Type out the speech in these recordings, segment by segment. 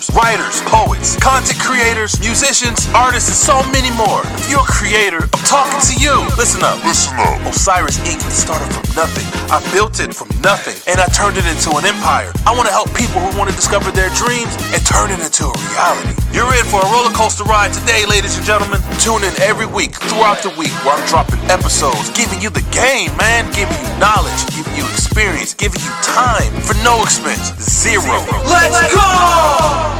authors, writers, poets, content creators, musicians, artists, and so many more. If you're a creator, I'm talking to you. Listen up. Listen up. O'Cyrus Ink. started from nothing. I built it from nothing, and I turned it into an empire. I want to help people who want to discover their dreams and turn it into a reality. You're in for a roller coaster ride today, ladies and gentlemen. Tune in every week throughout the week where I'm dropping episodes, giving you the game, man, giving you knowledge, giving you experience, giving you time for no expense. Zero. Let's go!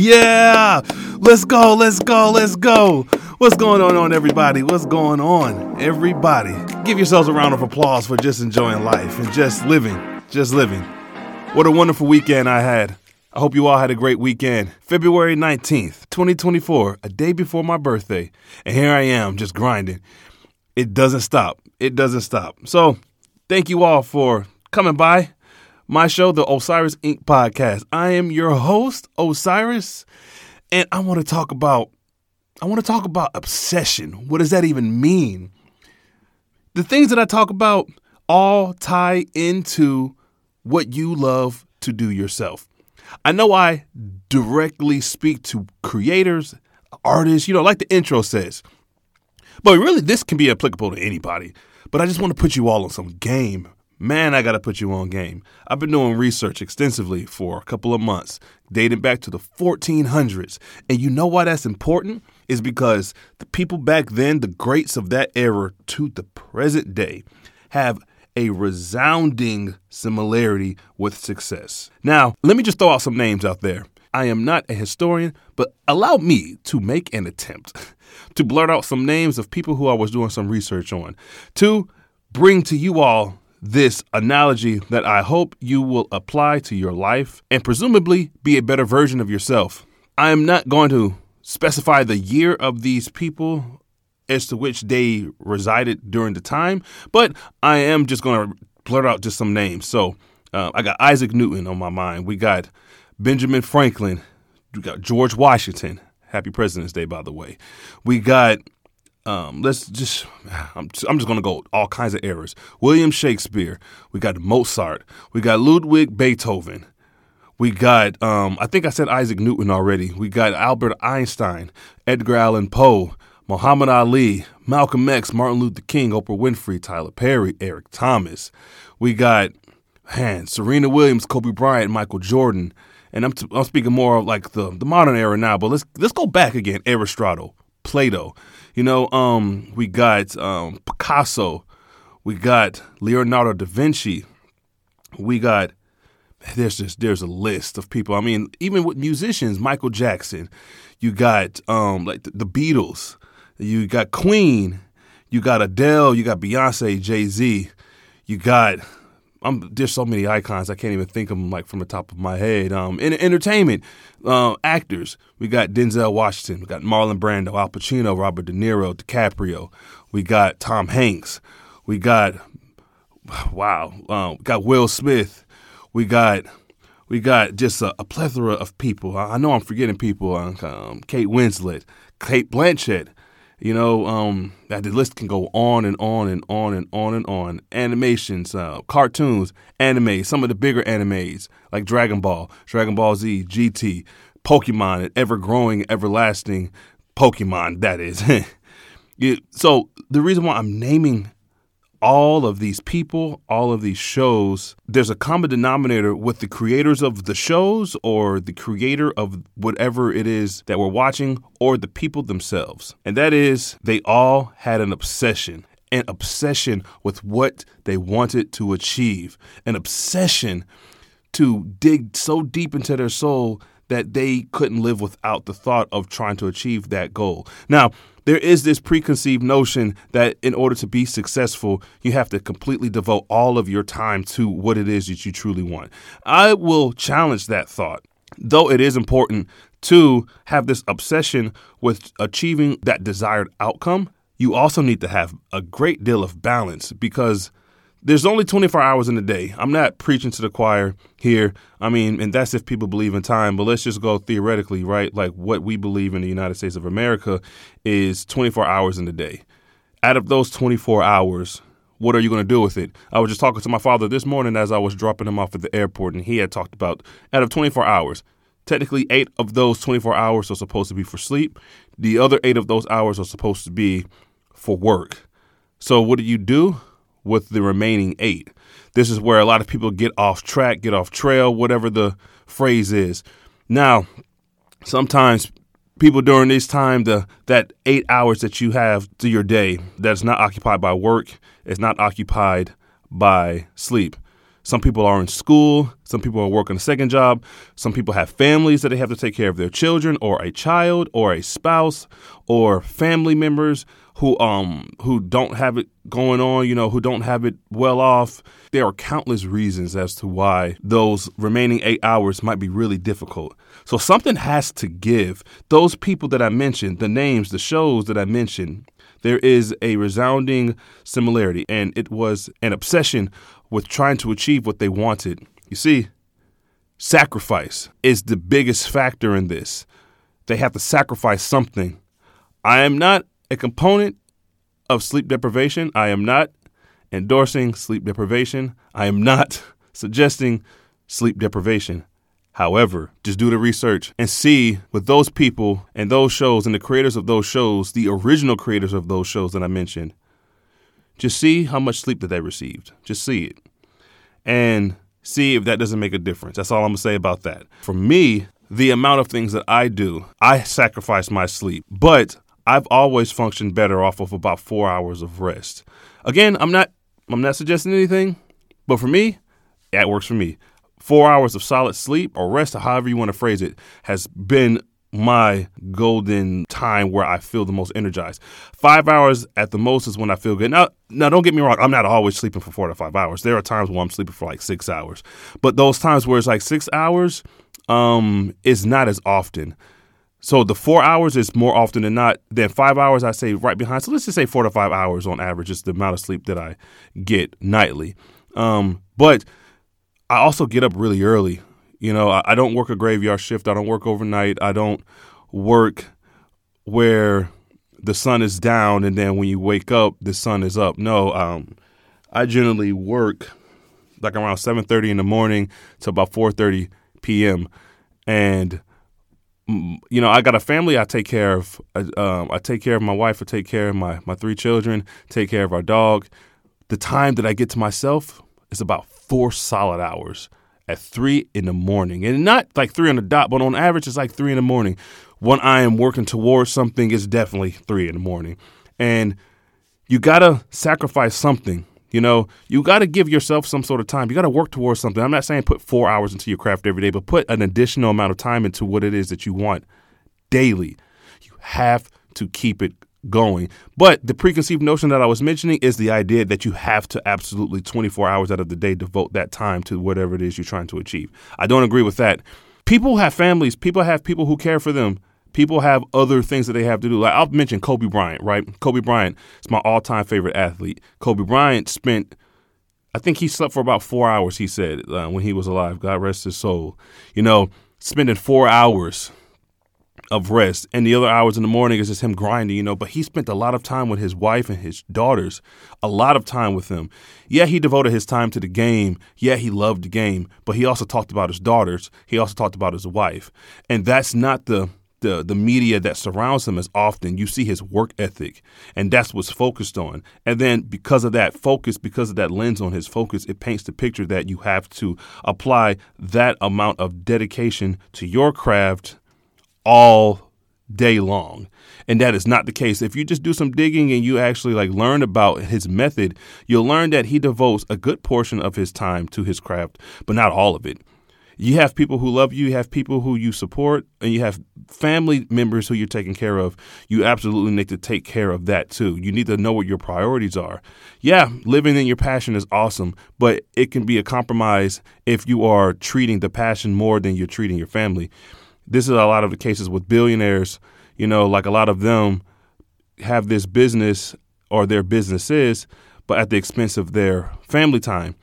Yeah, let's go, let's go, let's go. What's going on, on everybody? What's going on, everybody? Give yourselves a round of applause for just enjoying life and just living, just living. What a wonderful weekend I had. I hope you all had a great weekend. February 19th, 2024, a day before my birthday. And here I am just grinding. It doesn't stop. It doesn't stop. So, thank you all for coming by my show, the O'Cyrus Ink. podcast. I am your host, O'Cyrus, and I want to talk about I want to talk about obsession. What does that even mean? The things that I talk about all tie into what you love to do yourself. I know I directly speak to creators, artists, you know, like the intro says. But really, this can be applicable to anybody. But I just want to put you all on some game. Man, I got to put you on game. I've been doing research extensively for a couple of months, dating back to the 1400s. And you know why that's important? Is because the people back then, the greats of that era to the present day, have a resounding similarity with success. Now, let me just throw out some names out there. I am not a historian, but allow me to make an attempt to blurt out some names of people who I was doing some research on, to bring to you all this analogy that I hope you will apply to your life and presumably be a better version of yourself. I am not going to specify the year of these people as to which they resided during the time, but I am just going to blurt out just some names. So uh, I got Isaac Newton on my mind. We got Benjamin Franklin. We got George Washington. Happy President's Day, by the way. We got um, let's just I'm, I'm just gonna go all kinds of errors. William Shakespeare. We got Mozart. We got Ludwig Beethoven. We got um, I think I said Isaac Newton already. We got Albert Einstein, Edgar Allan Poe, Muhammad Ali, Malcolm X, Martin Luther King, Oprah Winfrey, Tyler Perry, Eric Thomas. We got man, Serena Williams, Kobe Bryant, Michael Jordan. And I'm, t- I'm speaking more of like the, the modern era now, but let's let's go back again. Aristotle, Plato, you know, um, we got um, Picasso, we got Leonardo da Vinci, we got there's just there's a list of people. I mean, even with musicians, Michael Jackson, you got um, like the, the Beatles, you got Queen, you got Adele, you got Beyonce, Jay Z, you got I'm, there's so many icons I can't even think of them like from the top of my head. Um, in entertainment, uh, actors we got Denzel Washington, we got Marlon Brando, Al Pacino, Robert De Niro, DiCaprio, we got Tom Hanks, we got wow, um, we got Will Smith, we got we got just a, a plethora of people. I, I, know I'm forgetting people. Uh, um, Kate Winslet, Cate Blanchett, you know, um, that the list can go on and on and on and on and on. Animations, uh, cartoons, anime, some of the bigger animes like Dragon Ball, Dragon Ball Z, GT, Pokemon, ever growing, everlasting Pokemon, that is. so the reason why I'm naming all of these people, all of these shows, there's a common denominator with the creators of the shows or the creator of whatever it is that we're watching or the people themselves. And that is, they all had an obsession. An obsession with what they wanted to achieve, an obsession to dig so deep into their soul that they couldn't live without the thought of trying to achieve that goal. Now, there is this preconceived notion that in order to be successful, you have to completely devote all of your time to what it is that you truly want. I will challenge that thought, though it is important to have this obsession with achieving that desired outcome. You also need to have a great deal of balance because there's only 24 hours in a day. I'm not preaching to the choir here. I mean, and that's if people believe in time, but let's just go theoretically, right? Like what we believe in the United States of America is 24 hours in a day. Out of those 24 hours, what are you going to do with it? I was just talking to my father this morning as I was dropping him off at the airport, and he had talked about out of 24 hours, technically eight of those 24 hours are supposed to be for sleep. The other eight of those hours are supposed to be for work. So, what do you do with the remaining eight? This is where a lot of people get off track, get off trail, whatever the phrase is. Now, sometimes people during this time the that eight hours that you have to your day that's not occupied by work is not occupied by sleep some people are in school some people are working a second job some people have families that they have to take care of their children or a child or a spouse or family members who um who don't have it going on, you know, who don't have it well off. There are countless reasons as to why those remaining 8 hours might be really difficult. So something has to give. Those people that I mentioned, the names, the shows that I mentioned, there is a resounding similarity and it was an obsession with trying to achieve what they wanted. You see, sacrifice is the biggest factor in this. They have to sacrifice something. I am not a component of sleep deprivation. I am not endorsing sleep deprivation. I am not suggesting sleep deprivation. However, just do the research and see with those people and those shows and the creators of those shows, the original creators of those shows that I mentioned, just see how much sleep that they received. Just see it. And see if that doesn't make a difference. That's all I'm to say about that. For me, the amount of things that I do, I sacrifice my sleep. But I've always functioned better off of about four hours of rest. Again, I'm not I'm not suggesting anything, but for me, that works for me. Four hours of solid sleep or rest, or however you want to phrase it, has been my golden time where I feel the most energized. Five hours at the most is when I feel good. Now, now don't get me wrong, I'm not always sleeping for four to five hours. There are times where I'm sleeping for like six hours, but those times where it's like six hours, um, is not as often. So the four hours is more often than not than five hours. I say right behind. So let's just say four to five hours on average is the amount of sleep that I get nightly. Um, but I also get up really early. You know, I, I don't work a graveyard shift. I don't work overnight. I don't work where the sun is down and then when you wake up the sun is up. No, um, I generally work like around 7:30 in the morning to about 4:30 p.m. and you know, I got a family I take care of. Um, I take care of my wife. I take care of my, my three children, take care of our dog. The time that I get to myself is about four solid hours at three in the morning. And not like three on the dot, but on average, it's like three in the morning. When I am working towards something, it's definitely three in the morning. And you got to sacrifice something you know, you got to give yourself some sort of time. You got to work towards something. I'm not saying put four hours into your craft every day, but put an additional amount of time into what it is that you want daily. You have to keep it going. But the preconceived notion that I was mentioning is the idea that you have to absolutely 24 hours out of the day devote that time to whatever it is you're trying to achieve. I don't agree with that. People have families, people have people who care for them people have other things that they have to do. Like I'll mention Kobe Bryant, right? Kobe Bryant is my all-time favorite athlete. Kobe Bryant spent, I think he slept for about four hours. He said uh, when he was alive. God rest his soul. You know, spending four hours of rest, and the other hours in the morning is just him grinding. You know, but he spent a lot of time with his wife and his daughters. A lot of time with them. Yeah, he devoted his time to the game. Yeah, he loved the game, but he also talked about his daughters. He also talked about his wife, and that's not the the the media that surrounds him as often you see his work ethic and that's what's focused on. And then because of that focus because of that lens on his focus it paints the picture that you have to apply that amount of dedication to your craft all day long. And that is not the case. If you just do some digging and you actually like learn about his method you'll learn that he devotes a good portion of his time to his craft but not all of it you have people who love you, you have people who you support, and you have family members who you're taking care of. You absolutely need to take care of that too. You need to know what your priorities are. Yeah, living in your passion is awesome, but it can be a compromise if you are treating the passion more than you're treating your family. This is a lot of the cases with billionaires, you know, like a lot of them have this business or their businesses, but at the expense of their family time.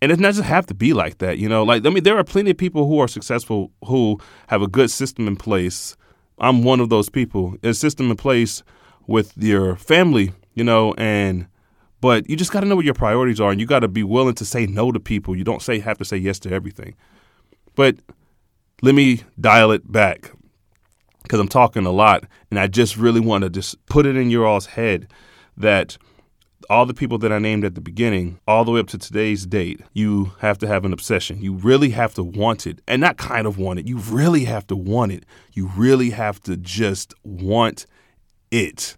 And it doesn't have to be like that, you know. Like I mean, there are plenty of people who are successful who have a good system in place. I'm one of those people. A system in place with your family, you know, and But you just got to know what your priorities are, and you got to be willing to say no to people. You don't say have to say yes to everything. But let me dial it back because I'm talking a lot, and I just really want to just put it in your all's head that all the people that I named at the beginning, all the way up to today's date, you have to have an obsession. You really have to want it, and not kind of want it. You really have to want it. You really have to just want it,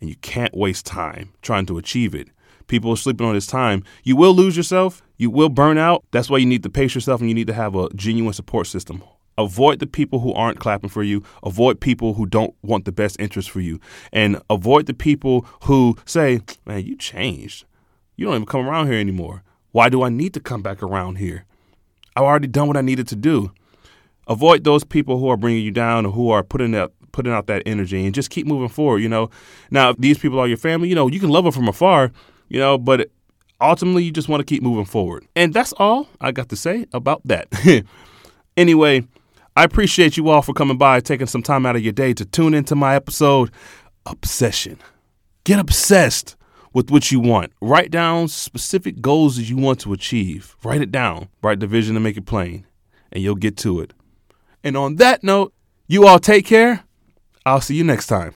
and you can't waste time trying to achieve it. People are sleeping on this time. You will lose yourself. You will burn out. That's why you need to pace yourself, and you need to have a genuine support system. Avoid the people who aren't clapping for you. Avoid people who don't want the best interest for you. And avoid the people who say, man, you changed. You don't even come around here anymore. Why do I need to come back around here? I've already done what I needed to do. Avoid those people who are bringing you down or who are putting out putting out that energy and just keep moving forward, you know. Now, if these people are your family, you know, you can love them from afar, you know, but ultimately you just want to keep moving forward. And that's all I got to say about that. anyway, I appreciate you all for coming by, taking some time out of your day to tune into my episode, Obsession. Get obsessed with what you want. Write down specific goals that you want to achieve. Write it down. Write the vision and make it plain, and you'll get to it. And on that note, you all take care. I'll see you next time.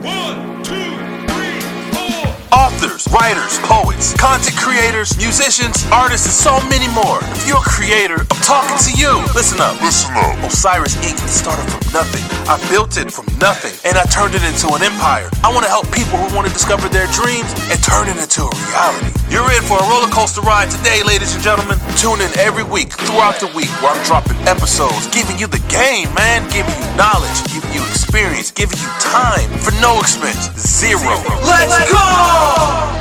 Authors, writers, poets, content creators, musicians, artists, and so many more. If you're a creator, I'm talking to you. Listen up. Listen up. O'Cyrus Ink. started from nothing. I built it from nothing, and I turned it into an empire. I want to help people who want to discover their dreams and turn it into a reality. You're in for a roller coaster ride today, ladies and gentlemen. Tune in every week throughout the week where I'm dropping episodes, giving you the game, man, giving you knowledge, giving you experience, giving you time for no expense. Zero. Let's go!